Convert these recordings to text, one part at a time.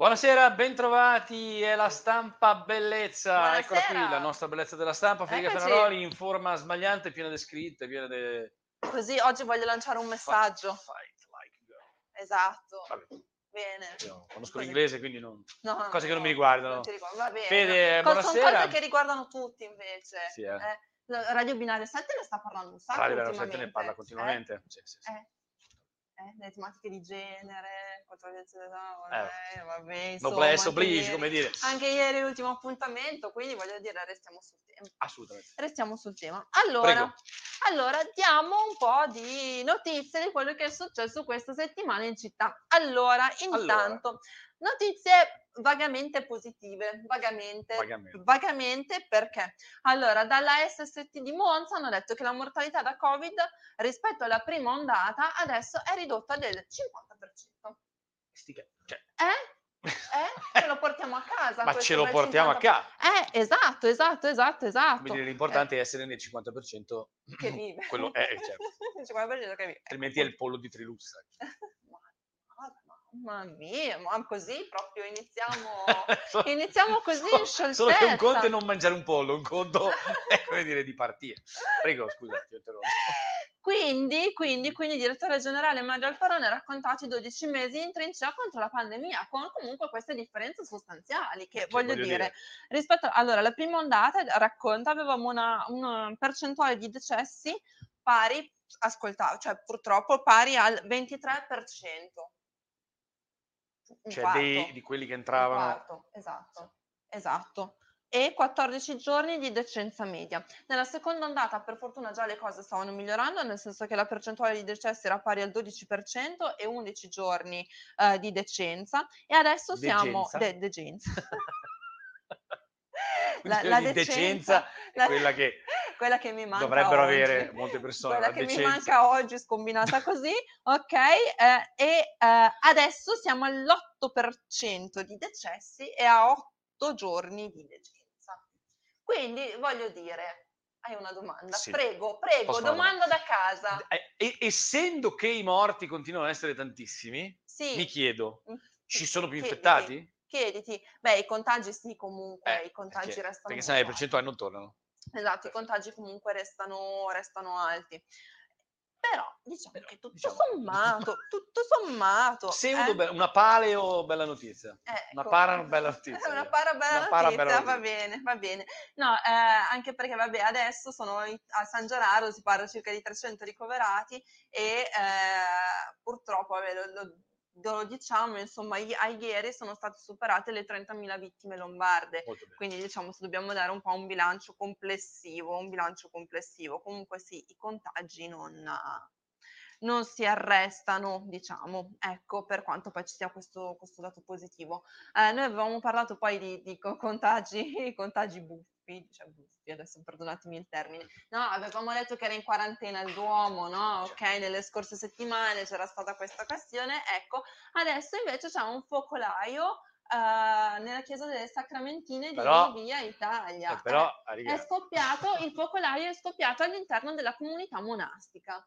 Buonasera, bentrovati, è la stampa bellezza, eccola qui, Buonasera. la nostra bellezza della stampa, Federica Eccoci. In forma smagliante, piena di scritte, piena di... Così oggi voglio lanciare un messaggio. Fight like girl. Esatto. Vabbè, Bene. io conosco Così. l'inglese, quindi non... No, no, Cose che non mi no, riguardano. non ricordo, Va bene. Fede, Co- Sono buonasera. cose che riguardano tutti invece. Sì, eh. Eh, Radio Binario 7 ne sta parlando un sacco Radio ultimamente. 7 ne parla continuamente. Sì, sì, sì. Eh, le tematiche di genere, contro la violenza delle donne, Eh. eh, vabbè, insomma, Noblesse anche oblige, ieri- come dire. Anche ieri l'ultimo appuntamento, quindi voglio dire, restiamo sul tema. Assolutamente. Restiamo sul tema. Allora, allora, diamo un po' di notizie di quello che è successo questa settimana in città. Allora, intanto, notizie vagamente positive, vagamente, Vagamente. vagamente perché? Allora, dalla SST di Monza hanno detto che la mortalità da Covid rispetto alla prima ondata adesso è ridotta del 50%. Sti ca- cioè, Eh? Eh? Ce lo portiamo a casa. ma ce lo portiamo a 50%. casa. Eh, esatto, esatto, esatto, esatto. Dire, l'importante è essere nel 50% Eh, che vive. quello è, certo. Il 50% che vive. altrimenti è il pollo di Trilussa. Mamma mia, ma così proprio iniziamo, iniziamo così in Solo- Solo che un conto è scioltezza. non mangiare un pollo, un conto è come dire di partire. Prego, scusa, ti ho interrotto. Quindi, quindi, quindi, il direttore generale Mario Alfarone ha raccontato i 12 mesi in trincea contro la pandemia, con comunque queste differenze sostanziali che, Che voglio, voglio dire, dire. rispetto allora la prima ondata racconta avevamo una, una percentuale di decessi pari, ascoltavo, cioè purtroppo pari al 23%. Un Cioè quarto. dei, di quelli che entravano. quarto, esatto, esatto. E 14 giorni di decenza media. Nella seconda ondata, per fortuna, già le cose stavano migliorando, nel senso che la percentuale di decessi era pari al 12% e 11 giorni eh, di decenza. E adesso siamo... Degenza? de- degenza. Quella di decenza la- quella che quella che mi manca dovrebbero oggi. avere molte persone, Quella la che mi decenza. manca oggi scombinata così, ok? eh, e eh, adesso siamo all'8% di decessi e a 8 giorni di decenza. Quindi voglio dire, hai una domanda? Sì. Prego, prego, Posso domanda da casa. Eh, e- essendo che i morti continuano ad essere tantissimi, Sì. mi chiedo, Mm, ci sono più infettati? Chiediti. Beh, i contagi sì, comunque, Eh, i contagi perché, restano perché sennò le percentuali non tornano. Esatto, i contagi comunque restano, restano alti. Però diciamo Però, che tutto diciamo- sommato, tutto sommato, Pseudo eh, be- una paleo bella notizia. Una ecco, para bella notizia. Una para bella Una para notizia, bella va notizia. bene, va bene. No, eh, anche perché vabbè, adesso sono in- a San Gerardo, si parla circa di 300 ricoverati e eh, purtroppo, vabbè, lo, lo- lo diciamo, insomma, i- a ieri sono state superate le 30.000 vittime lombarde. Quindi diciamo se dobbiamo dare un po' un bilancio complessivo, un bilancio complessivo. Comunque sì, i contagi non, non si arrestano, diciamo, ecco, per quanto poi ci sia questo, questo dato positivo. Eh, noi avevamo parlato poi di, di co- contagi, contagi buffi, cioè buffi, adesso perdonatemi il termine. No, avevamo detto che era in quarantena il Duomo, no? Ok, nelle scorse settimane c'era stata questa questione, ecco, adesso invece c'è un focolaio eh, nella chiesa delle Sacramentine Però- di Via Italia. Eh, però, Eh, è scoppiato, il focolaio è scoppiato all'interno della comunità monastica.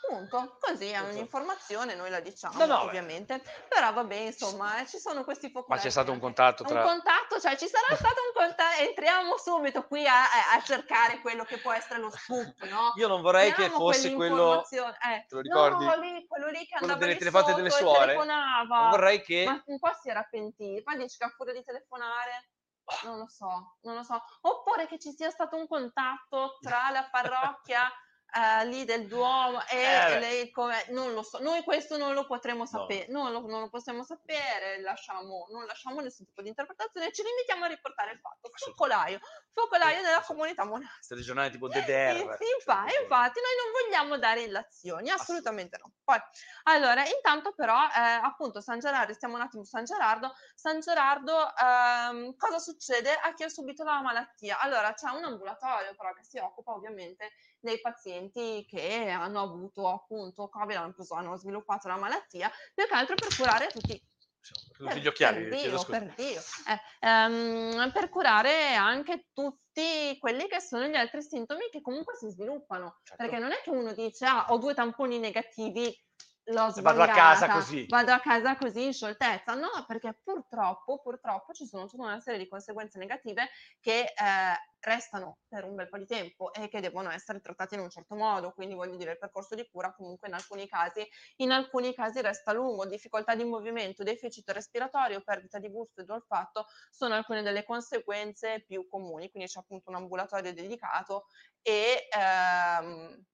Punto, così è Punto. un'informazione, noi la diciamo No, no, beh. ovviamente, però vabbè insomma eh, ci sono questi ma focolai. c'è stato un contatto Un tra... contatto, cioè ci sarà stato un contatto, entriamo subito qui a, a- cercare quello che può essere lo scoop, no? Io non vorrei che Diamo fosse quello... eh, te lo ricordi? No, lì, quello lì che Quello andava delle telefonate delle suore? telefonava. Non vorrei che... Ma un po' si era pentito, poi dici che a furia di telefonare, non lo so, non lo so. Oppure che ci sia stato un contatto tra la parrocchia eh, lì del Duomo e Eh, lei come, non lo so, noi questo non lo potremo No. sapere, non, lo, non lo possiamo sapere, lasciamo, non lasciamo nessun tipo di interpretazione, ci limitiamo a riportare il fatto. Focolaio, focolaio sì. comunità monastica. Queste giornate tipo DDR. sì, cioè, infatti noi non vogliamo dare illazioni, assolutamente no. Poi, allora, intanto però, eh, appunto, San Gerardo, stiamo un attimo su San Gerardo, San Gerardo, ehm, cosa succede a chi ha subito la malattia? Allora, c'è un ambulatorio però che si occupa ovviamente dei pazienti che hanno avuto appunto Covid, hanno, preso- hanno sviluppato la malattia, più che altro per curare tutti Tutti gli occhiali, per Dio, scusa. per Dio. Eh, ehm, per curare anche tutti quelli che sono gli altri sintomi che comunque si sviluppano. Certo. Perché non è che uno dice, ah, ho due tamponi negativi, l'ho E vado a casa così. vado a casa così in scioltezza. No, perché purtroppo, purtroppo ci sono tutta una serie di conseguenze negative che eh, restano per un bel po' di tempo e che devono essere trattate in un certo modo. Quindi voglio dire, il percorso di cura comunque in alcuni casi, in alcuni casi resta lungo. Difficoltà di movimento, deficit respiratorio, perdita di gusto e di olfatto sono alcune delle conseguenze più comuni. Quindi c'è appunto un ambulatorio dedicato e ehm,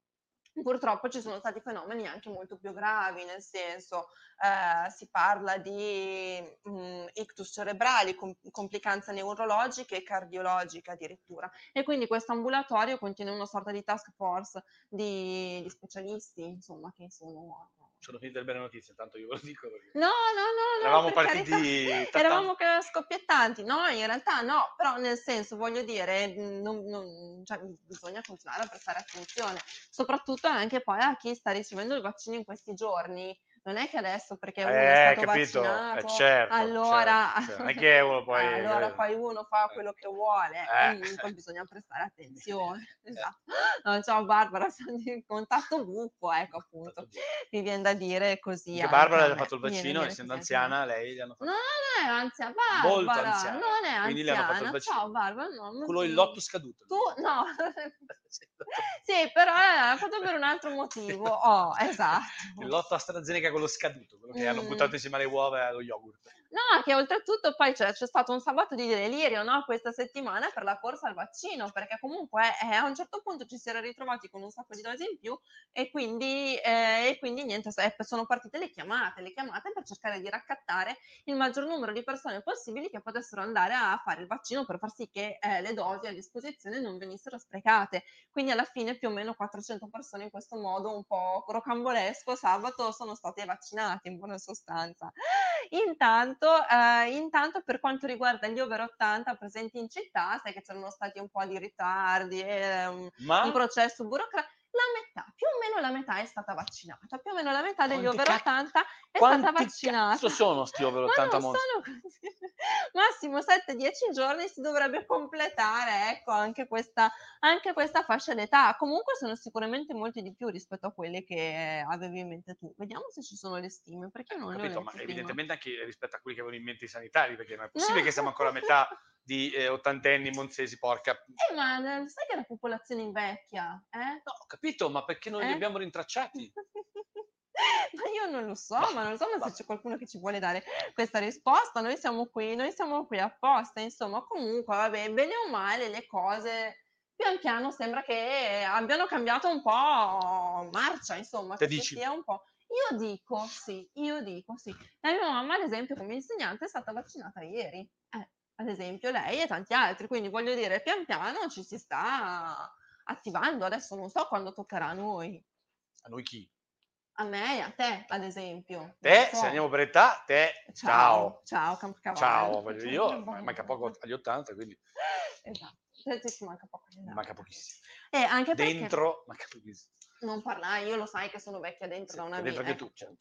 purtroppo ci sono stati fenomeni anche molto più gravi, nel senso eh, si parla di mh, ictus cerebrali, com- complicanze neurologiche e cardiologiche addirittura. E quindi questo ambulatorio contiene una sorta di task force di, di specialisti, insomma, che sono... Sono finite le belle notizie, tanto io ve lo dico. No, no, no, no, Eravamo partiti Eravamo che scoppiettanti, no, in realtà no, però nel senso voglio dire, non- non- cioè, bisogna continuare a prestare attenzione, soprattutto anche poi a chi sta ricevendo il vaccino in questi giorni. Non è che adesso perché uno è Eh, stato capito? Eh, vaccinato, certo, allora, certo, certo. Non è che uno poi... allora poi uno fa quello che vuole, Eh. comunque bisogna prestare attenzione. Esatto. No, ciao Barbara, sono di contatto buffo, ecco appunto. Mi viene da dire così. Anche Barbara le ha fatto il vaccino, essendo anziana, lei gli hanno fatto No, non è anziana, molto Barbara, anziana. non è Quindi le hanno fatto il anziana. vaccino. Ciao Barbara, no, non Quello il lotto scaduto. Tu, no. Sì, però l'ha fatto per un altro motivo. Oh, esatto. Il lotto AstraZeneca quello scaduto, quello che hanno Mm. buttato insieme alle uova e allo yogurt. No, che oltretutto poi c'è, c'è stato un sabato di delirio, no? Questa settimana per la corsa al vaccino, perché comunque eh, a un certo punto ci si era ritrovati con un sacco di dosi in più e quindi, eh, e quindi niente, eh, sono partite le chiamate, le chiamate per cercare di raccattare il maggior numero di persone possibili che potessero andare a fare il vaccino per far sì che eh, le dosi a disposizione non venissero sprecate. Quindi alla fine più o meno 400 persone in questo modo un po' rocambolesco sabato sono state vaccinate in buona sostanza. Intanto, eh, intanto per quanto riguarda gli over 80 presenti in città, sai che c'erano stati un po' di ritardi, e, um, un Ma processo burocratico. La metà, più o meno la metà è stata vaccinata, più o meno la metà degli Quanti over cazzo- 80 è quanti stata vaccinata. cazzo sono sti over Ma 80 non monstri? sono così. Massimo 7-10 giorni si dovrebbe completare, ecco, anche questa, anche questa fascia d'età. Comunque sono sicuramente molti di più rispetto a quelli che avevi in mente tu. Vediamo se ci sono le stime, perché non le ho Capito, ma prima. evidentemente anche rispetto a quelli che avevano in mente i sanitari, perché non è possibile No. che siamo ancora a metà di eh, ottantenni monzesi, porca. Eh, ma sai che la popolazione invecchia, eh? No, ho capito, ma perché non li Eh? abbiamo rintracciati? Ma io non lo so, Ma- ma non lo so ma se c'è qualcuno che ci vuole dare questa risposta. Noi siamo qui, noi siamo qui apposta, insomma, comunque, vabbè, bene o male le cose pian piano sembra che abbiano cambiato un po' marcia, insomma, Te che dici? sia un po'. Io dico sì, io dico sì. La mia mamma, ad esempio, come insegnante è stata vaccinata ieri. Eh, ad esempio, lei e tanti altri. Quindi voglio dire, pian piano ci si sta attivando. Adesso non so quando toccherà a noi. A noi chi? A me e a te, ad esempio. Te, so. se andiamo per età, te, ciao. Ciao, ciao. Ciao, voglio io, ma manca poco agli 80, quindi Esatto, manca poco. manca pochissimo. E anche perché Dentro, manca pochissimo. Non parlare, io lo sai che sono vecchia dentro Sì, da una dentro vita. ecco. certo.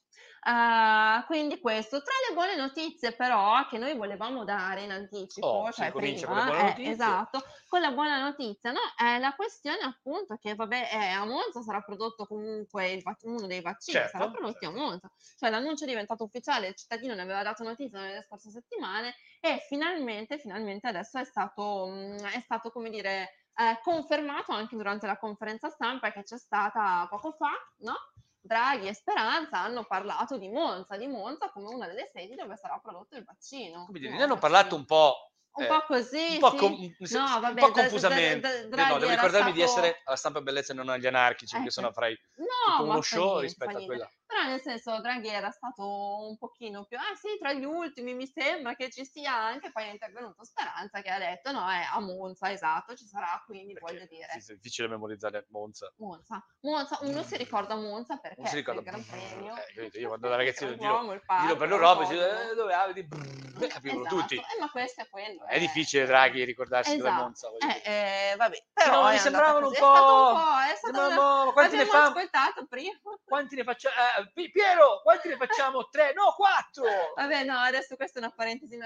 Ah, quindi questo, tra le buone notizie però che noi volevamo dare in anticipo, Oh, cioè prima, con le eh, esatto, con la buona notizia, no? È la questione appunto che vabbè, eh, a Monza sarà prodotto comunque il uno dei vaccini, Certo, sarà prodotto certo. a Monza, cioè l'annuncio è diventato ufficiale, il cittadino ne aveva dato notizia nelle scorse settimane e finalmente, finalmente adesso è stato, mm, è stato come dire, eh, confermato anche durante la conferenza stampa che c'è stata poco fa, no? Draghi e Speranza hanno parlato di Monza, di Monza come una delle sedi dove sarà prodotto il vaccino. Il ne hanno parlato un po'. Un eh, po' così, un po', sì. senso- No, un vabbè, po' da- da- confusamente. Eh, Draghi no, devo ricordarmi di stato- essere alla stampa bellezza e non agli anarchici, perché Ecco. sennò farei No, tutto ma uno show niente, rispetto a quella. Però nel senso Draghi era stato un pochino più, ah sì, tra gli ultimi mi sembra che ci sia anche, poi è intervenuto Speranza che ha detto no, è a Monza, esatto, ci sarà, quindi Perché voglio dire. sì, è difficile memorizzare Monza. Monza, Monza, uno si ricorda Monza perché Non si è ricorda. il Gran Premio. Eh? Io quando da ragazzino giro, parco, giro per l'Europa eh, dove abiti? Capivano Esatto, tutti. eh, ma questo è quello. È eh. difficile Draghi ricordarsi dove è Esatto. Monza. voglio dire. Eh, eh, vabbè, però è mi sembravano un così. È stato po'- un po', è stata Sembravano- una... quanti ne fa? ascoltato prima. Quanti ne facciamo? Eh, Pi- Piero, quanti ne facciamo? Tre? No, quattro! Vabbè, no, adesso questa è una parentesi.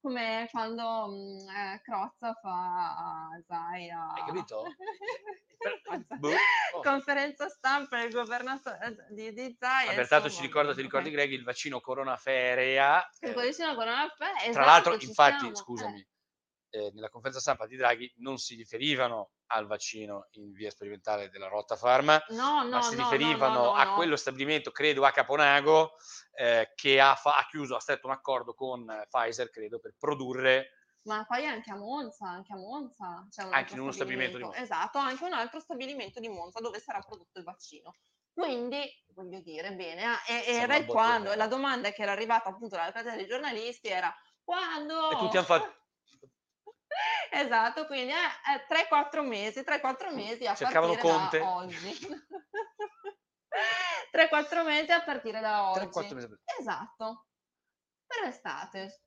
come quando mm, eh, Crozza fa a Zaia. Hai capito? Boh, oh. Conferenza stampa del governatore di, di Zaia. Albertato ci ricorda, ti ricordi Greg, il vaccino Corona Ferea. Che eh, poi vicino con una fe- tra esatto, l'altro, ci infatti, siamo, eh. scusami, eh, nella conferenza stampa di Draghi non si riferivano al vaccino in via sperimentale della Rotta Pharma, No, no, ma si no, no, riferivano no, no, a quello stabilimento, credo a Caponago, eh, che ha, fa- ha chiuso, ha stretto un accordo con eh, Pfizer, credo, per produrre Ma poi anche a Monza, anche a Monza c'è un Anche in uno stabilimento di Monza. Esatto, anche un altro stabilimento di Monza dove sarà prodotto il vaccino. Quindi, voglio dire, bene, ah, e, era il quando, la domanda che era arrivata appunto dalla catena dei giornalisti era quando? e tutti hanno fatto... Esatto, quindi eh, 3-4 mesi, 3-4 mesi a Cercavano partire Conte. da oggi. 3-4 mesi a partire da oggi. 3-4 mesi. Esatto, per l'estate.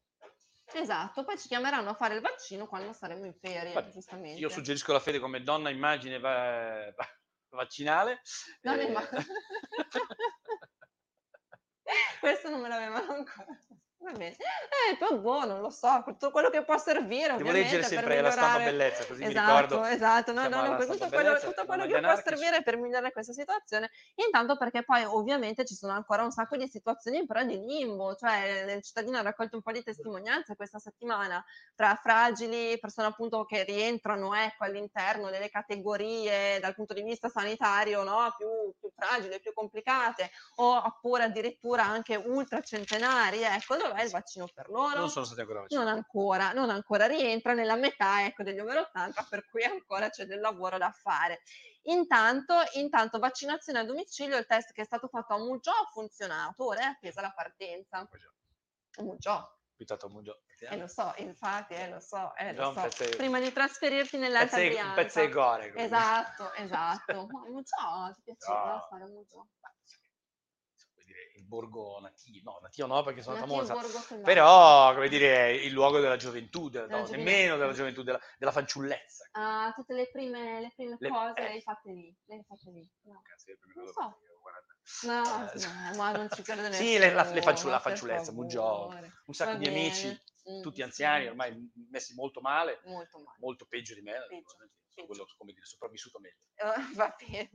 Esatto, poi ci chiameranno a fare il vaccino quando saremo in ferie, Vabbè, giustamente. Io suggerisco la fede come donna immagine va- va- vaccinale. Donna eh, imma- Questo non me l'avevano ancora. Va bene. Eh, poi boh, non lo so, tutto quello che può servire Devo leggere per sempre la stampa bellezza, così mi Esatto, ricordo. esatto, no, no, no, tutto quello, tutto quello che può servire per migliorare questa situazione, intanto perché poi ovviamente ci sono ancora un sacco di situazioni però di limbo, cioè il cittadino ha raccolto un po' di testimonianze questa settimana tra fragili, persone appunto che rientrano ecco, all'interno delle categorie dal punto di vista sanitario no? più fragili, più complicate, o oppure addirittura anche ultracentenari, ecco, dov'è il vaccino per loro? Non sono stati ancora vaccinati. Non ancora, non ancora rientra nella metà ecco, degli over 80, per cui ancora c'è del lavoro da fare. Intanto, intanto, vaccinazione a domicilio, il test che è stato fatto a Mugiò ha funzionato, ora è attesa la partenza. Mugiò, Abitato a Mugio. eh lo so, infatti, eh lo so, eh lo un so. pezzo- Prima di trasferirti nell'Alta Pezze, un Brianza. pezzo di gore. come Esatto, esatto. Ma Mugiò, ti piaceva No. Vuol dire, il borgo nativo, no, nativo no perché sono Nativo famosa, però come dire il luogo della gioventù, della- Della no, giovinezza. nemmeno della gioventù, della, della fanciullezza. Ah, tutte le prime, le prime Le- cose eh. le hai fatte lì, le hai fatte lì. No. Cazzo, io prima Non cosa so. No, Eh, no, ma non ci credo Sì, le- la- le nessuno, fanciu- la fanciullezza, favore. un sacco Va di bene. amici, Mm, tutti anziani, ormai messi molto male, Molto male. molto peggio di me, Peggio, sono quello, come dire, sopravvissuto meglio. Eh, Va bene.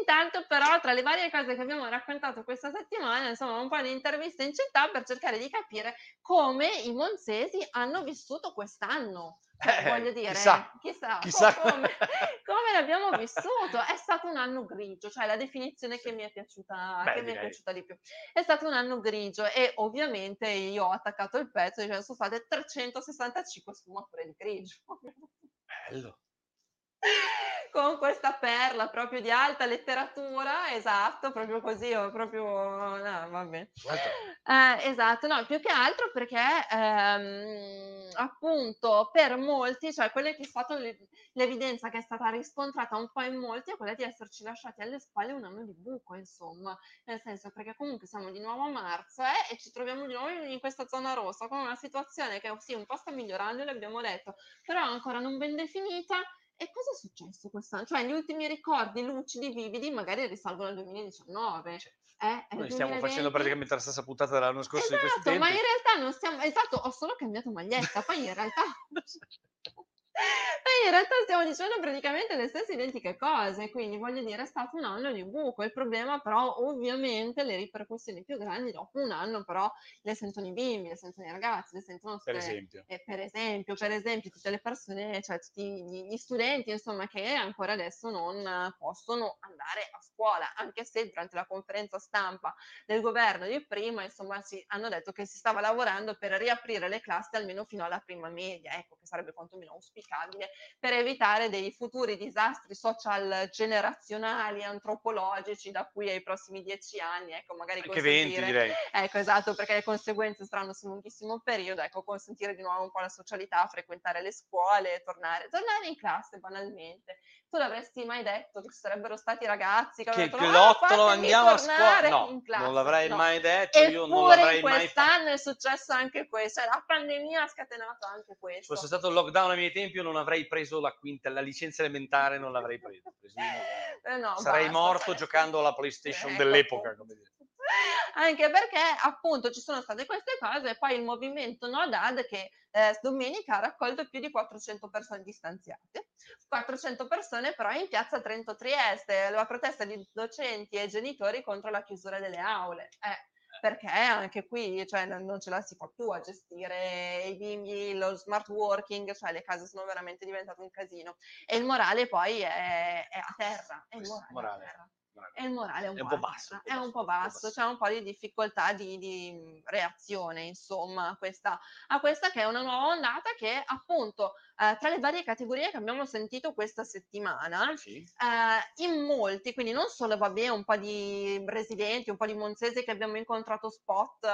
Intanto però tra le varie cose che abbiamo raccontato questa settimana, insomma un po' di interviste in città per cercare di capire come i monzesi hanno vissuto quest'anno. Cioè, Eh, voglio dire, chissà, chissà, chissà co- come, come l'abbiamo vissuto. È stato un anno grigio, cioè la definizione che mi è piaciuta, Beh, che mi è piaciuta di più. È stato un anno grigio e ovviamente io ho attaccato il pezzo dicendo sono state 365 sfumature di grigio. Bello. con questa perla proprio di alta letteratura, esatto, proprio così, o proprio, no, vabbè. Eh, esatto, no, più che altro perché ehm, appunto per molti, cioè quella che è stata l'e- l'evidenza che è stata riscontrata un po' in molti è quella di esserci lasciati alle spalle un anno di buco, insomma, nel senso perché comunque siamo di nuovo a marzo eh, e ci troviamo di nuovo in, in questa zona rossa con una situazione che sì, un po' sta migliorando, l'abbiamo detto, però ancora non ben definita. E cosa è successo quest'anno? Cioè, gli ultimi ricordi lucidi, vividi, magari risalgono al 2019. Cioè, Eh, noi stiamo 2020. facendo praticamente la stessa puntata dell'anno scorso di questi Esatto, tempi. ma in realtà non stiamo... Esatto, ho solo cambiato maglietta, poi in realtà... Poi in realtà stiamo dicendo praticamente le stesse identiche cose, quindi voglio dire è stato un anno di buco, il problema però ovviamente le ripercussioni più grandi dopo un anno però le sentono i bimbi, le sentono i ragazzi, le sentono per tutte- esempio. e per esempio, per esempio, tutte le persone, cioè tutti gli, gli studenti, insomma, che ancora adesso non possono andare a scuola, anche se durante la conferenza stampa del governo di prima, insomma, si, hanno detto che si stava lavorando per riaprire le classi almeno fino alla prima media, ecco, che sarebbe quantomeno auspicabile, per evitare dei futuri disastri social generazionali, antropologici, da qui ai prossimi dieci anni, ecco, magari Anche 20 consentire- direi. Ecco, esatto, perché le conseguenze saranno su un lunghissimo periodo, ecco, consentire di nuovo un po' la socialità, frequentare le scuole, tornare, tornare in classe banalmente. Tu l'avresti mai detto che ci sarebbero stati ragazzi che, Che detto, glottolo "Ah, fatemi andiamo a scuola. No, in classe." non l'avrei No. mai detto, io non Eppure l'avrei mai fatto. quest'anno è successo anche questo, cioè, la pandemia ha scatenato anche Se questo. fosse stato il lockdown ai miei tempi, io non avrei preso la quinta, la licenza elementare non l'avrei presa. Eh no, sarei basta, morto cioè, giocando alla PlayStation ecco, dell'epoca, dire. Anche perché appunto ci sono state queste cose e poi il movimento No Dad che eh, domenica ha raccolto più di 400 persone distanziate. 400 persone però in piazza Trento Trieste, la protesta di docenti e genitori contro la chiusura delle aule. Eh, perché anche qui cioè, non ce la si fa più a gestire i bimbi, lo smart working, cioè le case sono veramente diventate un casino. E il morale poi è, è a terra. È il morale, morale. A terra. E il morale è un, è un po' basso. È un po' basso, c'è un po' di difficoltà di, di reazione, insomma, a questa, a questa, che è una nuova ondata che appunto eh, tra le varie categorie che abbiamo sentito questa settimana, sì. eh, in molti, quindi non solo vabbè, un po' di residenti, un po' di monzesi che abbiamo incontrato spot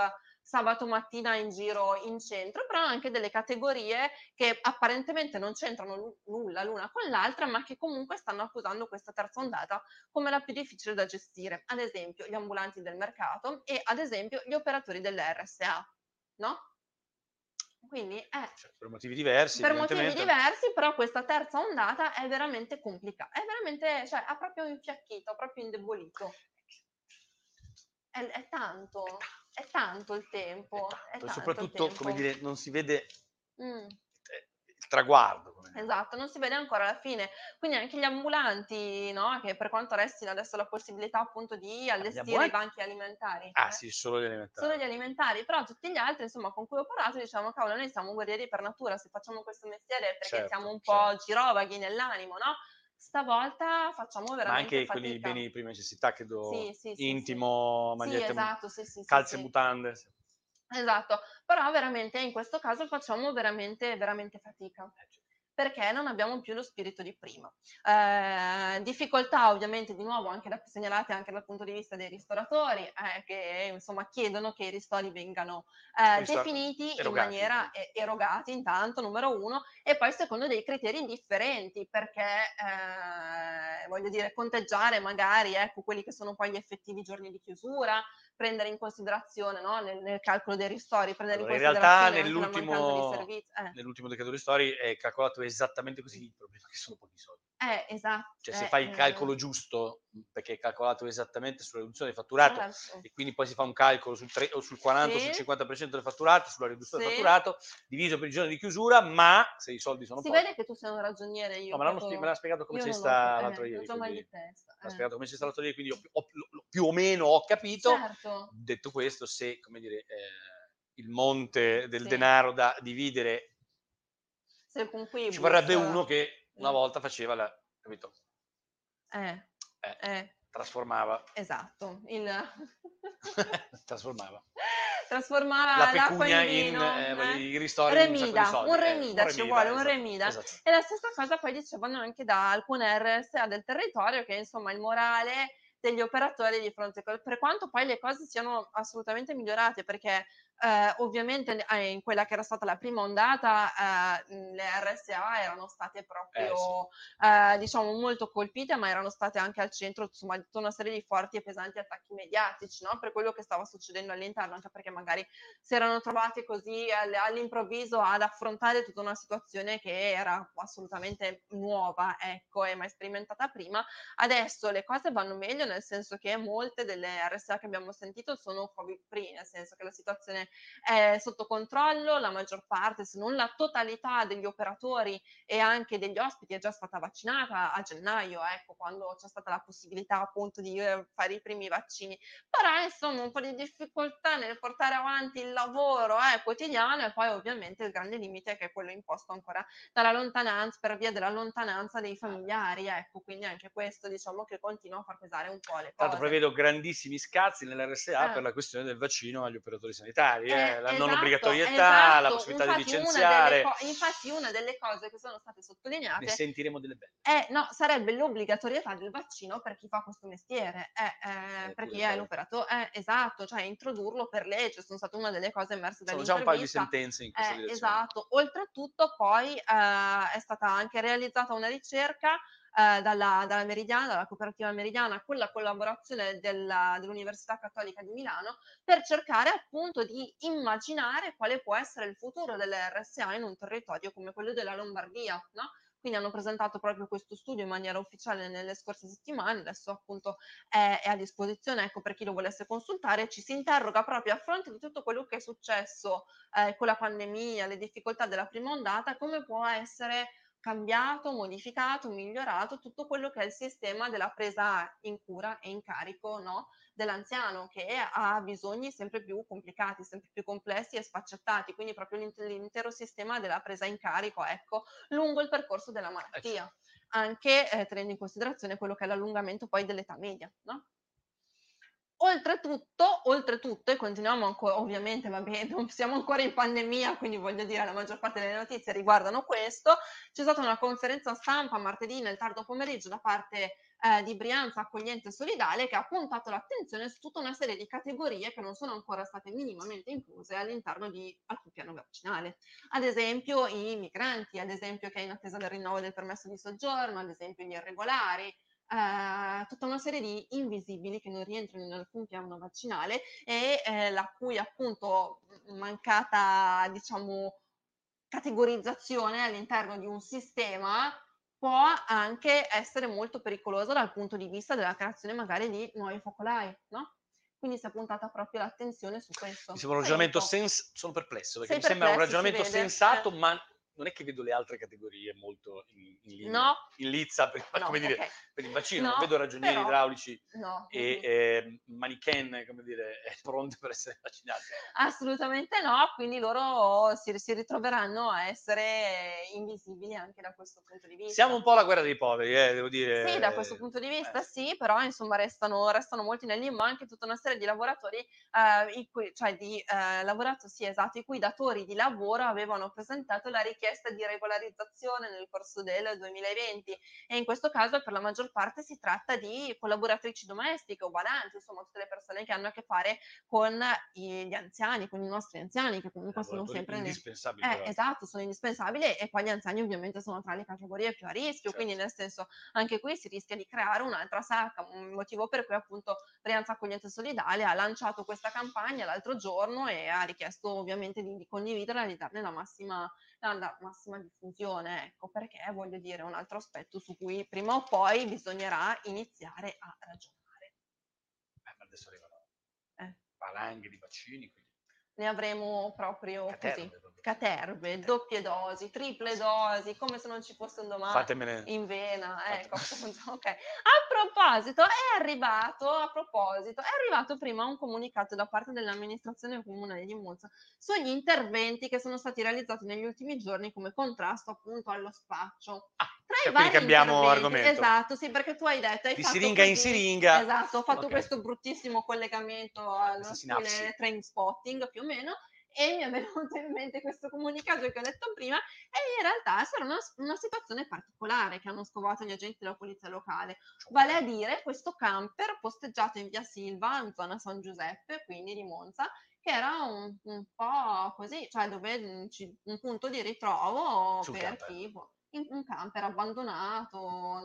sabato mattina in giro in centro, però anche delle categorie che apparentemente non c'entrano nulla l'una con l'altra, ma che comunque stanno accusando questa terza ondata come la più difficile da gestire. Ad esempio gli ambulanti del mercato e ad esempio gli operatori delle RSA, no? Quindi è cioè, per motivi diversi. Per motivi diversi, però questa terza ondata è veramente complicata, è veramente, cioè, ha proprio infiacchito, ha proprio indebolito. È, è tanto. È tanto il tempo. È tanto, soprattutto, come dire, non si vede mm. il traguardo. Esatto, non si vede ancora la fine. Quindi anche gli ambulanti, no? Che per quanto restino adesso la possibilità appunto di allestire i banchi alimentari. Ah eh? sì, solo gli alimentari. Solo gli alimentari, però tutti gli altri, insomma, con cui ho parlato, diciamo, cavolo, noi siamo guerrieri per natura, se facciamo questo mestiere è perché certo, siamo un certo. po' girovaghi nell'animo, no? Stavolta facciamo veramente Ma anche fatica. quelli beni di prima necessità, credo, sì, sì, sì, intimo, magliette, esatto, calze e mutande. Esatto, però veramente in questo caso facciamo veramente, veramente fatica. Eh, certo perché non abbiamo più lo spirito di prima. Eh, difficoltà ovviamente di nuovo anche da, segnalate anche dal punto di vista dei ristoratori eh, che insomma chiedono che i ristori vengano eh, definiti erogati. in maniera erogati intanto numero uno e poi secondo dei criteri differenti perché eh, voglio dire conteggiare magari ecco quelli che sono poi gli effettivi giorni di chiusura prendere in considerazione no? nel, nel, calcolo dei ristori, prendere allora, in considerazione in realtà nell'ultimo, eh. nell'ultimo decreto ristori è calcolato esattamente così, il problema è che sono pochi soldi. Eh, esatto. Cioè, se eh, fai il calcolo eh. giusto, perché è calcolato esattamente sulla riduzione del fatturato, certo. e quindi poi si fa un calcolo sul, 3, o sul 40 sì. o sul 50% del fatturato, sulla riduzione sì. del fatturato, diviso per il giorno di chiusura, ma se i soldi sono si pochi... Si vede che tu sei un ragioniere, io... No, me, proprio... me l'ha spiegato come c'è sta eh, l'altro ieri. Quindi... Di testa. Eh. spiegato come c'è sta l'altro ieri, quindi ho, ho, più o meno ho capito. Certo. Detto questo, se, come dire, eh, il monte del sì. denaro da dividere... Ci vorrebbe uno che una volta faceva la... capito? Eh, eh, eh. Trasformava. Esatto. Il... trasformava. Trasformava la pecunia in, vino, in eh, i ristori remida, un, un remida, eh, ci vuole esatto, un remida. Esatto. E la stessa cosa poi dicevano anche da alcune RSA del territorio che insomma il morale degli operatori di fronte per quanto poi le cose siano assolutamente migliorate perché eh, ovviamente eh, in quella che era stata la prima ondata eh, le RSA erano state proprio sì. Eh, diciamo molto colpite ma erano state anche al centro insomma di tutta una serie di forti e pesanti attacchi mediatici no? per quello che stava succedendo all'interno anche perché magari si erano trovate così all'improvviso ad affrontare tutta una situazione che era assolutamente nuova ecco e mai sperimentata prima adesso le cose vanno meglio nel senso che molte delle RSA che abbiamo sentito sono covid free nel senso che la situazione è sotto controllo, la maggior parte, se non la totalità degli operatori e anche degli ospiti è già stata vaccinata a gennaio, ecco, quando c'è stata la possibilità appunto di eh, fare i primi vaccini. Però insomma un po' di difficoltà nel portare avanti il lavoro eh, quotidiano e poi ovviamente il grande limite che è quello imposto ancora dalla lontananza, per via della lontananza dei familiari, ecco, quindi anche questo diciamo che continua a far pesare un po' le cose. Tanto prevedo grandissimi scazzi nell'RSA eh. per la questione del vaccino agli operatori sanitari eh, eh, la esatto, non obbligatorietà, esatto. la possibilità infatti di licenziare. Una co- infatti una delle cose che sono state sottolineate... Ne sentiremo delle belle. È, no, sarebbe l'obbligatorietà del vaccino per chi fa questo mestiere, eh, eh, eh per chi è l'operatore. esatto, cioè introdurlo per legge, sono state una delle cose emerse dall'intervista. Sono già un paio di sentenze in questa direzione. Esatto, oltretutto poi è stata anche realizzata una ricerca eh, dalla, dalla, Meridiana, dalla cooperativa Meridiana, con la collaborazione della, dell'Università Cattolica di Milano, per cercare appunto di immaginare quale può essere il futuro delle RSA in un territorio come quello della Lombardia, no? quindi hanno presentato proprio questo studio in maniera ufficiale nelle scorse settimane, adesso appunto è, è a disposizione ecco, per chi lo volesse consultare, ci si interroga proprio a fronte di tutto quello che è successo eh, con la pandemia, le difficoltà della prima ondata, come può essere cambiato, modificato, migliorato tutto quello che è il sistema della presa in cura e in carico no, dell'anziano che ha bisogni sempre più complicati, sempre più complessi e sfaccettati, quindi proprio l'intero sistema della presa in carico, ecco, lungo il percorso della eh, malattia, anche eh, tenendo in considerazione quello che è l'allungamento poi dell'età media, no? Oltretutto, oltretutto, e continuiamo ancora, ovviamente, va bene, non siamo ancora in pandemia, quindi voglio dire, la maggior parte delle notizie riguardano questo. C'è stata una conferenza stampa martedì nel tardo pomeriggio da parte eh, di Brianza Accogliente e Solidale che ha puntato l'attenzione su tutta una serie di categorie che non sono ancora state minimamente incluse all'interno di alcun piano vaccinale. Ad esempio i migranti, ad esempio che è in attesa del rinnovo del permesso di soggiorno, ad esempio gli irregolari, eh, tutta una serie di invisibili che non rientrano in alcun piano vaccinale e eh, la cui appunto mancata, diciamo, categorizzazione all'interno di un sistema può anche essere molto pericolosa dal punto di vista della creazione magari di nuovi focolai, no? Quindi si è puntata proprio l'attenzione su questo. Mi sembra un ragionamento sens- sono perplesso perché Sei mi sembra un ragionamento sensato, ma non è che vedo le altre categorie molto in, in linea, no. in lizza, per, no, come okay. dire, per il vaccino, no, non vedo ragionieri però, idraulici e eh, manichen, come dire, pronti per essere vaccinati. Assolutamente no, quindi loro si, si, ritroveranno a essere invisibili anche da questo punto di vista. Siamo un po' la guerra dei poveri, eh, devo dire. Sì, da questo punto di vista eh. sì, però insomma restano, restano molti nel limbo anche tutta una serie di lavoratori, eh, cui, cioè di eh, lavoratori, sì esatto, i cui datori di lavoro avevano presentato la richiesta richiesta di regolarizzazione nel corso del 2020 e in questo caso per la maggior parte si tratta di collaboratrici domestiche o badanti, insomma tutte le persone che hanno a che fare con gli anziani, con i nostri anziani che comunque sono sempre indispensabili. Eh, esatto, sono indispensabili e poi gli anziani ovviamente sono tra le categorie più a rischio, certo. quindi nel senso anche qui si rischia di creare un'altra sacca, un motivo per cui appunto Brianza Accogliente Solidale ha lanciato questa campagna l'altro giorno e ha richiesto ovviamente di, di condividerla e di darne la massima la massima diffusione, ecco, perché voglio dire un altro aspetto su cui prima o poi bisognerà iniziare a ragionare. Eh, ma adesso arrivano eh. valanghe di vaccini, quindi ne avremo proprio Caterve, così caterve, doppie dosi, triple dosi, come se non ci fosse un domani Fatemene. in vena. Ecco, ok. A proposito, è arrivato, a proposito, è arrivato prima un comunicato da parte dell'amministrazione comunale di Monza sugli interventi che sono stati realizzati negli ultimi giorni come contrasto appunto allo spaccio. Ah, tra i vari cambiamo argomento. Esatto, sì, perché tu hai detto... Hai di siringa in siringa. Esatto, ho fatto okay. questo bruttissimo collegamento allo stile train spotting più o meno e mi è venuto in mente questo comunicato che ho detto prima e in realtà sarà una, una, situazione particolare che hanno scovato gli agenti della polizia locale, vale a dire questo camper posteggiato in via Silva, in zona San Giuseppe, quindi di Monza, che era un, un po' così, cioè dove un punto di ritrovo Sul per camper. chi in un camper abbandonato,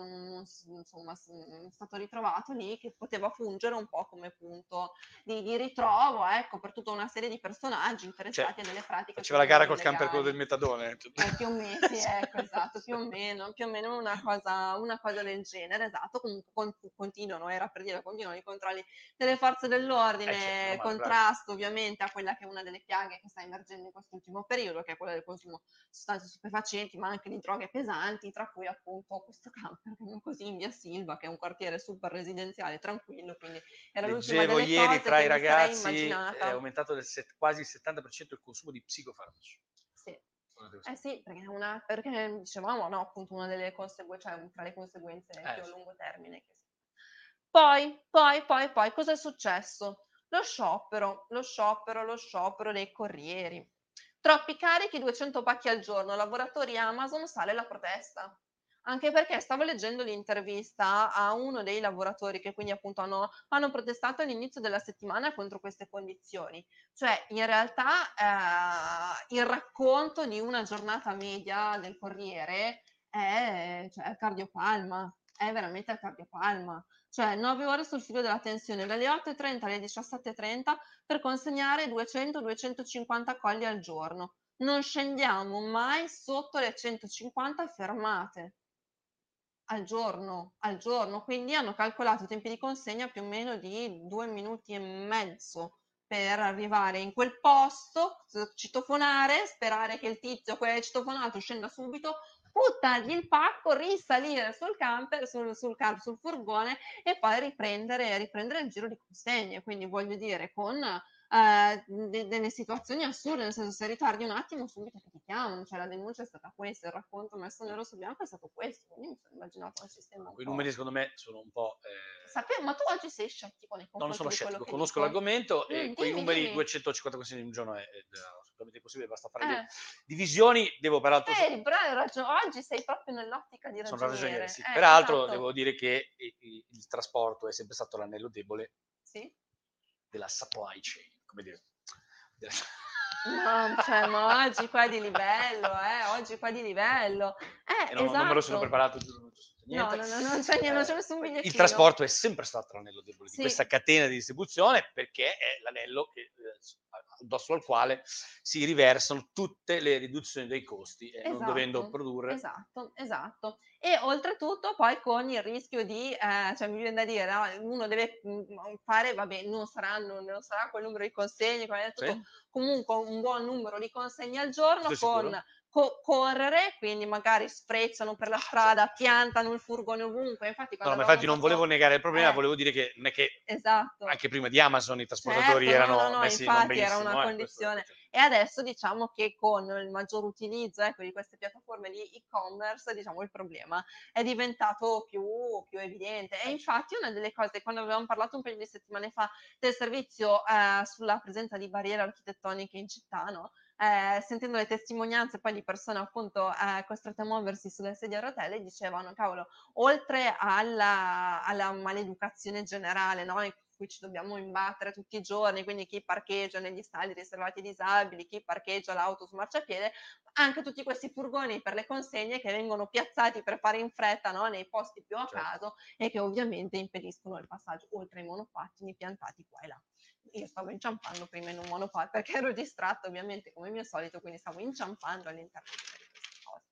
insomma, è stato ritrovato lì che poteva fungere un po' come punto di, di ritrovo, ecco, per tutta una serie di personaggi interessati cioè, a delle pratiche. Faceva la gara col camper quello del metadone. Eh, più o meno, sì, ecco, esatto, più o meno, più o meno una cosa, una cosa del genere, esatto, comunque con, continuano, era per dire, continuano i controlli delle forze dell'ordine, eh, certo, contrasto ovviamente a quella che è una delle piaghe che sta emergendo in quest'ultimo periodo, che è quella del consumo di sostanze stupefacenti, ma anche di droghe pesanti, tra cui appunto questo camper, così in via Silva, che è un quartiere super residenziale, tranquillo, quindi era l'ultima delle ieri tra i ragazzi è aumentato del set, quasi il 70% il consumo di psicofarmaci. Sì. Eh sì, perché, una, perché dicevamo, no, appunto una delle conseguenze, cioè tra le conseguenze eh, più a lungo termine. Che poi, poi, poi, poi, cosa è successo? Lo sciopero, lo sciopero, lo sciopero dei corrieri. Troppi carichi, 200 pacchi al giorno, lavoratori Amazon, sale la protesta. Anche perché stavo leggendo l'intervista a uno dei lavoratori che quindi appunto hanno, hanno protestato all'inizio della settimana contro queste condizioni. Cioè, in realtà eh, il racconto di una giornata media del Corriere è, cioè, cardiopalma, è veramente a cardiopalma cioè 9 ore sul filo della tensione, dalle 8.30 alle 17.30 per consegnare 200-250 colli al giorno. non scendiamo mai sotto le 150 fermate al giorno, al giorno, quindi hanno calcolato tempi di consegna più o meno di due minuti e mezzo per arrivare in quel posto, citofonare, sperare che il tizio hai citofonato scenda subito, buttargli il pacco, risalire sul camper, sul, sul, car- sul furgone e poi riprendere, riprendere il giro di consegne. Quindi voglio dire, con eh, de- delle situazioni assurde, nel senso se ritardi un attimo subito ti chiamano, cioè la denuncia è stata questa, il racconto messo nero su bianco è stato questo, quindi mi sono immaginato un sistema Quei numeri secondo me sono un po'... Eh... Sapevo, ma tu oggi sei scettico nei confronti Non sono scettico, conosco dico? l'argomento mm, e quei dimmi, numeri dimmi. 250 consegne in un giorno è, è assolutamente impossibile, basta fare Eh. le divisioni, devo peraltro... Però hai ragione, oggi sei proprio nell'ottica di sono ragioniere. sì. Eh, Peraltro esatto. devo dire che i- i- il trasporto è sempre stato l'anello debole Sì? della supply chain, come dire. No, cioè, ma oggi qua di livello, eh, oggi qua di livello. Eh, non, esatto. non me lo sono preparato, giuro, non No, niente. no, no, non c'è, non c'è Eh, nessun bigliettino. Il trasporto è sempre stato l'anello debole Sì. di questa catena di distribuzione perché è l'anello che, eh, addosso al quale si riversano tutte le riduzioni dei costi e non Esatto, dovendo produrre. Esatto, esatto. E oltretutto poi con il rischio di, eh, cioè mi viene da dire, no, uno deve mm, fare, vabbè, non saranno, non sarà quel numero di consegne, come detto Sì. comunque un buon numero di consegne al giorno è con sicuro. Co- correre, quindi magari sprezzano per la strada, piantano il furgone ovunque. Infatti, No, infatti non volevo negare il problema, Eh. volevo dire che non è che Esatto. anche prima di Amazon i trasportatori Certo, no, erano no, no, messi infatti era una eh, condizione. E adesso diciamo che con il maggior utilizzo ecco, di queste piattaforme di e-commerce, diciamo, il problema è diventato più, più evidente. E infatti una delle cose, quando avevamo parlato un paio di settimane fa del servizio eh, sulla presenza di barriere architettoniche in città, no? Eh, sentendo le testimonianze poi di persone appunto eh, costrette a muoversi sulle sedie a rotelle, dicevano, cavolo, oltre alla, alla maleducazione generale, no? in cui ci dobbiamo imbattere tutti i giorni, quindi chi parcheggia negli stalli riservati ai disabili, chi parcheggia l'auto su marciapiede, anche tutti questi furgoni per le consegne che vengono piazzati per fare in fretta no? nei posti più a Certo. caso e che ovviamente impediscono il passaggio oltre ai monopattini piantati qua e là. Io stavo inciampando prima in un monopattino perché ero distratta ovviamente come mio solito, quindi stavo inciampando all'interno di queste cose.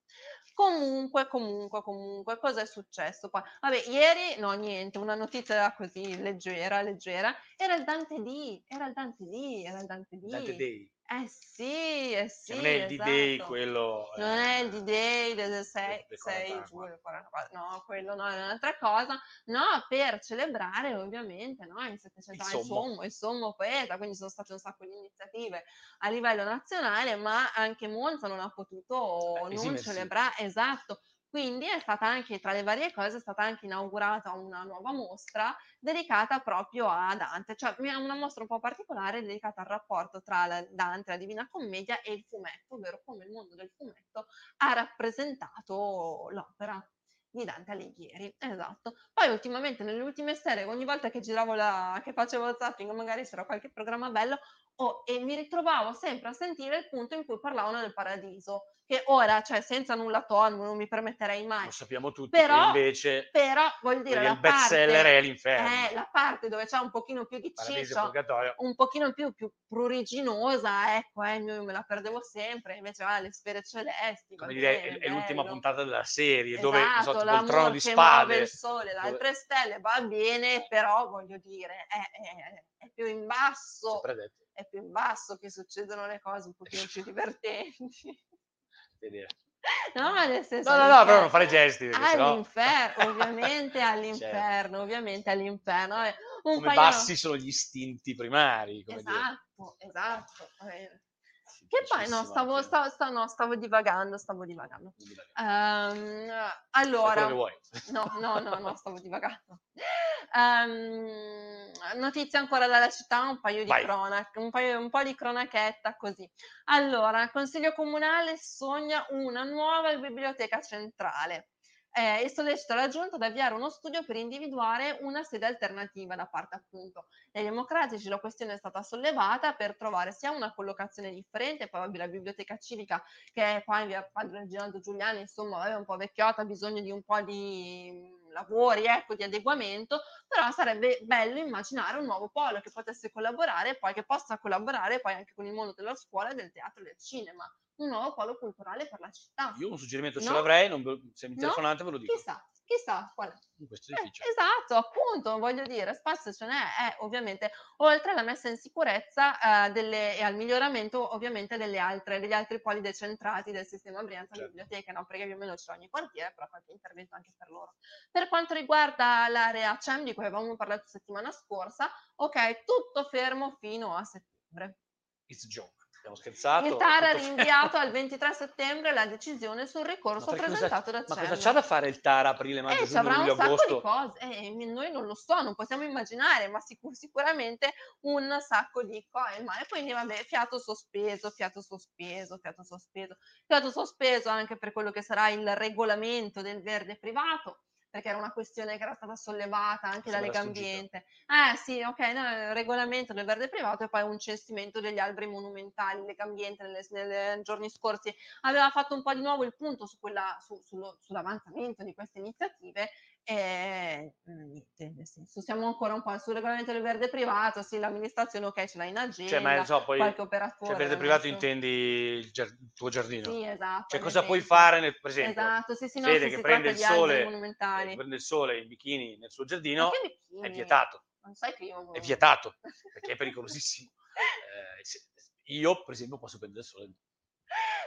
Comunque, comunque, comunque, cosa è successo qua? Vabbè, ieri, no, niente, una notizia così leggera, leggera, era il Dante D, era il Dante D, era il Dante D. Dante Day. Eh sì, eh sì, Cioè, non è il D-Day esatto. quello... Non è il eh, D-Day del del- 6, del 6 44. giugno, 44, no, quello no, è un'altra cosa, no, per celebrare ovviamente no, il 700 Il anni, il sommo. il sommo poeta, quindi sono state un sacco di iniziative a livello nazionale, ma anche Monza non ha potuto Eh, non celebrare, esatto, quindi è stata anche, tra le varie cose, è stata anche inaugurata una nuova mostra dedicata proprio a Dante, cioè una mostra un po' particolare dedicata al rapporto tra Dante, la Divina Commedia e il fumetto, ovvero come il mondo del fumetto ha rappresentato l'opera di Dante Alighieri. Esatto. Poi ultimamente nelle ultime serie, ogni volta che giravo la che facevo zapping, magari c'era qualche programma bello, oh, e mi ritrovavo sempre a sentire il punto in cui parlavano del paradiso, che ora, cioè senza nulla togliere, non mi permetterei mai. Lo sappiamo tutti, Però- invece Però voglio dire, la il best seller è l'inferno. eh, la parte dove c'è un pochino più di ciccio, un pochino più, più pruriginosa, ecco, eh, io me la perdevo sempre, invece ah, le sfere celesti, Come dire, bene, è, è l'ultima puntata della serie, dove non so, Esatto, tipo il trono di spade. il sole, le dove- altre stelle, va bene, però voglio dire, è, è- è più in basso, sempre detto, è più in basso che succedono le cose un pochino più divertenti. vedere. No, nel senso... No, no, no, però all'inferno- non fare gesti, perché sennò All'inferno, ovviamente all'inferno, ovviamente all'inferno. eh. Un come paio- bassi sono gli istinti primari, come dire. Esatto, esatto. Che poi no, stavo, stavo, stavo- no, stavo divagando, stavo divagando. Fai allora, no, no, no, no, stavo divagando. Ehm, notizie ancora dalla città, un paio di cronache, un, paio, un po' di cronachetta così. Allora, Consiglio Comunale sogna una nuova biblioteca centrale eh, e sollecita la Giunta ad avviare uno studio per individuare una sede alternativa da parte appunto dei democratici. La questione è stata sollevata per trovare sia una collocazione differente, poi la biblioteca civica che è qua in via Padre Reginaldo Giuliani, insomma, è un po' vecchiotta, ha bisogno di un po' di lavori ecco, di adeguamento, però sarebbe bello immaginare un nuovo polo che potesse collaborare, poi che possa collaborare poi anche con il mondo della scuola, del teatro e del cinema un nuovo polo culturale per la città. Io un suggerimento no? ce l'avrei, non se mi telefonate ve lo dico. Chissà, chissà qual. In questo eh, esatto, appunto, voglio dire, spazio ce n'è, è ovviamente, oltre alla messa in sicurezza eh, delle, e al miglioramento ovviamente delle altre, degli altri poli decentrati del sistema Brianza certo. biblioteca, no? perché più o meno c'è ogni quartiere, però qualche intervento anche per loro. Per quanto riguarda l'area CEM di cui avevamo parlato settimana scorsa, ok, tutto fermo fino a settembre. It's joke. Abbiamo scherzato. Il TAR ha rinviato al 23 settembre la decisione sul ricorso presentato da CEM. Ma cosa c'ha da fare il TAR aprile, maggio, eh, giugno, luglio, agosto? Cose. Eh, noi non lo so, non possiamo immaginare, ma sicur- sicuramente un sacco di cose. E quindi vabbè, fiato sospeso, fiato sospeso, fiato sospeso. Fiato sospeso anche per quello che sarà il regolamento del verde privato perché era una questione che era stata sollevata anche da Lega Ambiente. Eh sì, ok, no, il regolamento del verde privato e poi un censimento degli alberi monumentali. Lega Ambiente nei giorni scorsi aveva fatto un po' di nuovo il punto su quella, su, sullo, sull'avanzamento di queste iniziative e mm, niente, nel senso, siamo ancora un po' sul regolamento del verde privato, sì, l'amministrazione ok ce l'ha in agenda, cioè, ma so, poi, qualche operatore. Cioè, verde privato intendi il, giard- il, tuo giardino? Sì, esatto. Cioè, cosa puoi fare nel presente? Esatto, sì, sì, no, Vede che prende il, sole, eh, prende il sole in bikini nel suo giardino, è vietato. Non sai che io... È vietato, perché è pericolosissimo. eh, io, per esempio, posso prendere il sole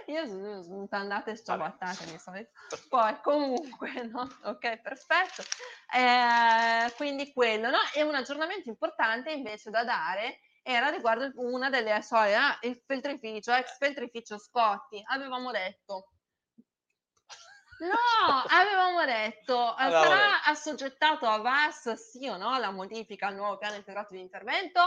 io sono smutandate e sciabattate di solito. Poi comunque, no? Ok, perfetto. Eh, quindi quello, no? E un aggiornamento importante invece da dare era riguardo una delle sole, ah, il feltrificio, ex feltrificio Scotti. Avevamo detto No, avevamo detto, eh, allora, sarà assoggettato a VAS sì o no la modifica al nuovo piano integrato di intervento?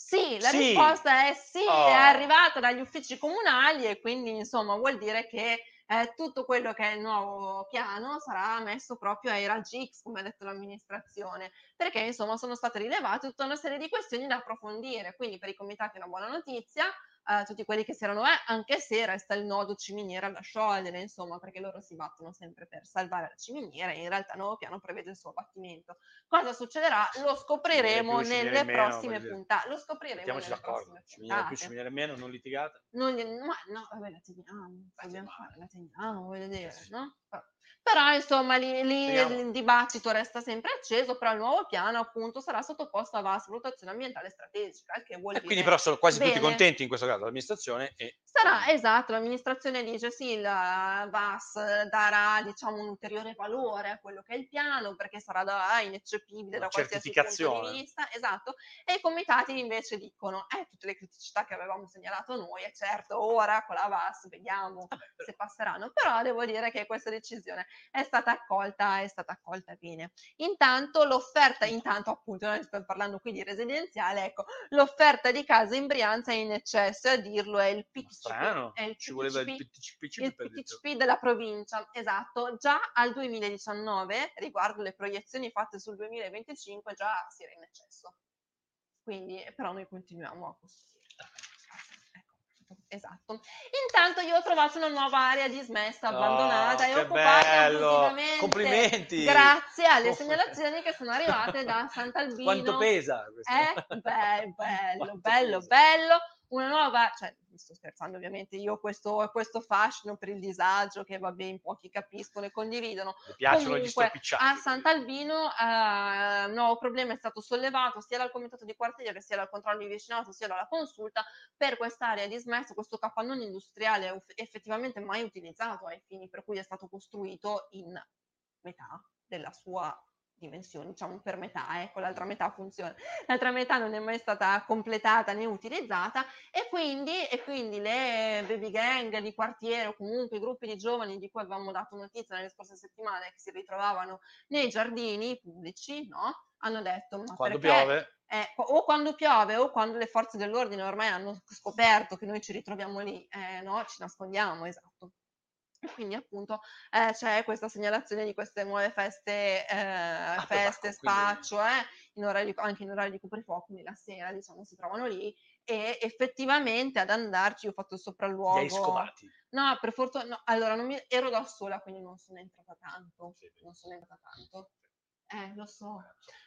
Sì, la Sì. risposta è sì, è oh. arrivata dagli uffici comunali e quindi insomma vuol dire che eh, tutto quello che è il nuovo piano sarà messo proprio ai raggi X, come ha detto l'amministrazione, perché insomma sono state rilevate tutta una serie di questioni da approfondire, quindi per i comitati è una buona notizia, a tutti quelli che si erano, eh, anche se resta il nodo ciminiera da sciogliere, insomma, perché loro si battono sempre per salvare la ciminiera e in realtà il nuovo piano prevede il suo abbattimento. Cosa succederà? Lo scopriremo nelle prossime puntate. Lo scopriremo Mettiamoci nelle prossime ciminiera più, ciminiera meno, non litigate. Non ma no, vabbè, la teniamo, dobbiamo fare, la teniamo, voglio dire, no? Però insomma lì, lì il dibattito resta sempre acceso, però il nuovo piano appunto sarà sottoposto a vasta valutazione ambientale strategica, che vuol e dire... quindi però sono quasi bene. tutti contenti in questo caso, l'amministrazione e... Sarà, esatto, l'amministrazione dice sì, il VAS darà diciamo un ulteriore valore a quello che è il piano, perché sarà da, ineccepibile da qualsiasi punto di vista, esatto, e i comitati invece dicono, eh, tutte le criticità che avevamo segnalato noi, e certo, ora con la VAS vediamo se passeranno, però devo dire che questa decisione è stata accolta, è stata accolta bene. Intanto l'offerta, intanto appunto noi stiamo parlando qui di residenziale, ecco, l'offerta di casa in Brianza è in eccesso, a dirlo è il PTCP, è il ci voleva il PTCP, il PTCP della provincia, esatto, già al 2019, riguardo le proiezioni fatte sul 2025, già si era in eccesso. Quindi, però noi continuiamo a costruire esatto. Intanto io ho trovato una nuova area dismessa, abbandonata oh, e occupata abusivamente. Complimenti! Grazie alle segnalazioni che sono arrivate da Sant'Albino. Quanto pesa? Questo? Eh? Beh, bello, bello, bello una nuova, cioè sto scherzando ovviamente, io questo, questo fascino per il disagio che vabbè in pochi capiscono e condividono. Mi piacciono Comunque, gli stropicciati. A Sant'Albino eh, un nuovo problema è stato sollevato sia dal comitato di quartiere sia dal controllo di vicinato sia dalla consulta per quest'area dismessa, questo capannone industriale effettivamente mai utilizzato ai fini per cui è stato costruito in metà della sua dimensioni, diciamo per metà, ecco, l'altra metà funziona, l'altra metà non è mai stata completata né utilizzata e quindi, e quindi le baby gang di quartiere o comunque i gruppi di giovani di cui avevamo dato notizia nelle scorse settimane che si ritrovavano nei giardini pubblici, no? Hanno detto, ma quando perché? piove? Eh, o quando piove o quando le forze dell'ordine ormai hanno scoperto che noi ci ritroviamo lì, eh, no? Ci nascondiamo, esatto. E quindi appunto eh, c'è questa segnalazione di queste nuove feste, eh, ah, feste, spaccio, eh, in orario, anche in orario di coprifuoco, quindi la sera diciamo si trovano lì e effettivamente ad andarci ho fatto il sopralluogo. Li hai scovati? No, per fortuna, no, allora non mi, ero da sola quindi non sono entrata tanto, sì, non sono entrata tanto. Eh, lo so.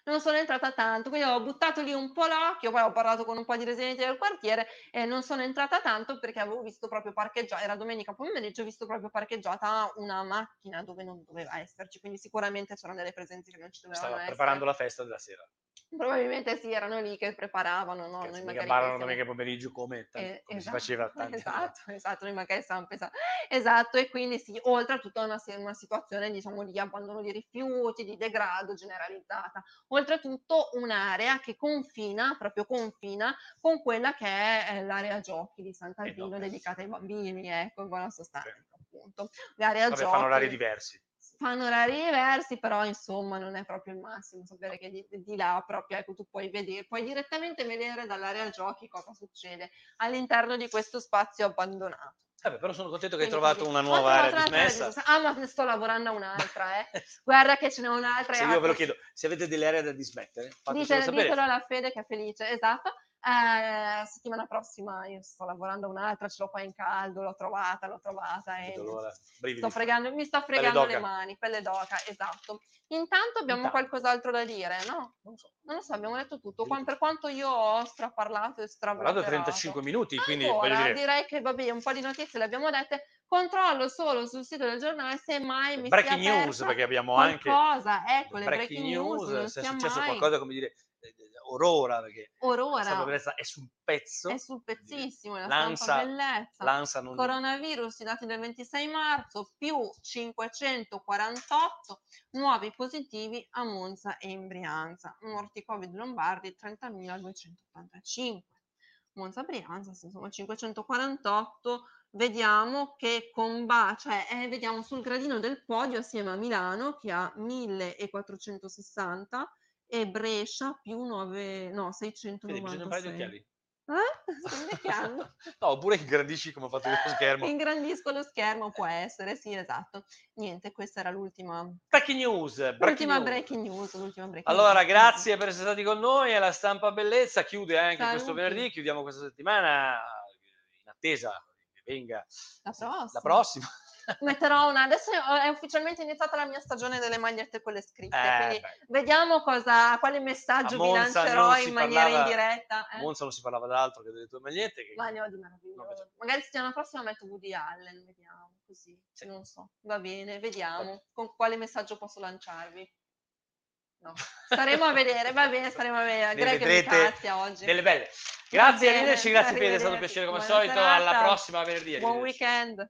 Non sono entrata tanto, quindi ho buttato lì un po' l'occhio, poi ho parlato con un po' di residenti del quartiere e non sono entrata tanto perché avevo visto proprio parcheggiata, era domenica pomeriggio, ho visto proprio parcheggiata una macchina dove non doveva esserci, quindi sicuramente c'erano delle presenze che non ci dovevano Stava essere. preparando la festa della sera. Probabilmente sì, erano lì che preparavano, no, Cazzo, noi magari ballano pensiamo domenica pomeriggio come, tan- eh, come si esatto, faceva tanti anni esatto, esatto, noi magari stavamo pensando esatto, e quindi sì, oltre a tutta una, una situazione, diciamo, di abbandono di rifiuti, di degrado generalizzata. Oltretutto un'area che confina, proprio confina, con quella che è eh, l'area giochi di Sant'Alpino no, eh. dedicata ai bambini, ecco, in buona sostanza, Sì. appunto. L'area Vabbè, fanno orari giochi diversi. Fanno orari diversi, però insomma non è proprio il massimo sapere che di, di là proprio ecco tu puoi vedere, puoi direttamente vedere dall'area giochi cosa succede all'interno di questo spazio abbandonato. Vabbè, però sono contento che hai Quindi trovato una Ho nuova area dismessa. Ah, ma ne sto lavorando a un'altra, eh. Guarda che ce n'è un'altra. Se e io ve lo chiedo, se avete delle aree da dismettere, fatecelo Ditelo, sapere. ditelo alla Fede che è felice, esatto. Eh, settimana prossima io sto lavorando un'altra, ce l'ho qua in caldo, l'ho trovata, l'ho trovata e sto fregando, mi sto fregando le mani, pelle d'oca, esatto. Intanto abbiamo Intanto. qualcos'altro da dire, no? Non so. Non lo so, abbiamo detto tutto. Qua- per quanto io ho straparlato e Ho parlato strablaterato. 35 minuti, quindi voglio dire, direi che vabbè, un po' di notizie le abbiamo dette. Controllo solo sul sito del giornale se mai mi breaking news, perché abbiamo anche qualcosa, ecco, le breaking news, non se è successo mai. qualcosa come dire orora, perché Orora è sul pezzo. è sul pezzissimo, la L'ANSA- stampa bellezza. L'ANSA non Coronavirus, i dati del 26 marzo, più 548 nuovi positivi a Monza e in Brianza. Morti Covid Lombardi 30.285. Monza Brianza, insomma 548. Vediamo che comba, cioè eh, vediamo sul gradino del podio assieme a Milano che ha 1460 e Brescia più 9, no, Vedi, bisogna imparare gli 696. occhiali. Eh? No, oppure ingrandisci come ho fatto io lo schermo. Ingrandisco lo schermo, può essere, sì, esatto. Niente, questa era l'ultima, Breaking news. breaking l'ultima news. breaking news, l'ultima breaking Allora, news. grazie per essere stati con noi. È la stampa bellezza. Chiude anche Saluti. questo venerdì. Chiudiamo questa settimana in attesa che venga La prossima. la prossima. Metterò una, adesso è ufficialmente iniziata la mia stagione delle magliette quelle scritte, Eh, quindi beh, vediamo cosa, quale messaggio A vi lancerò in maniera parlava- indiretta. a eh. Monza non si parlava d'altro che delle tue magliette. Che... Ma ne ho di meraviglioso. Magari settimana prossima metto Woody Allen, vediamo, così, Sì. non so. Va bene, vediamo con quale messaggio posso lanciarvi. No. Staremo a vedere, va bene, staremo a vedere. Ne che mi cazia oggi. Delle belle. Grazie, arrivederci, grazie Piede, è stato un piacere come al solito. Alla serata. prossima venerdì. Buon weekend.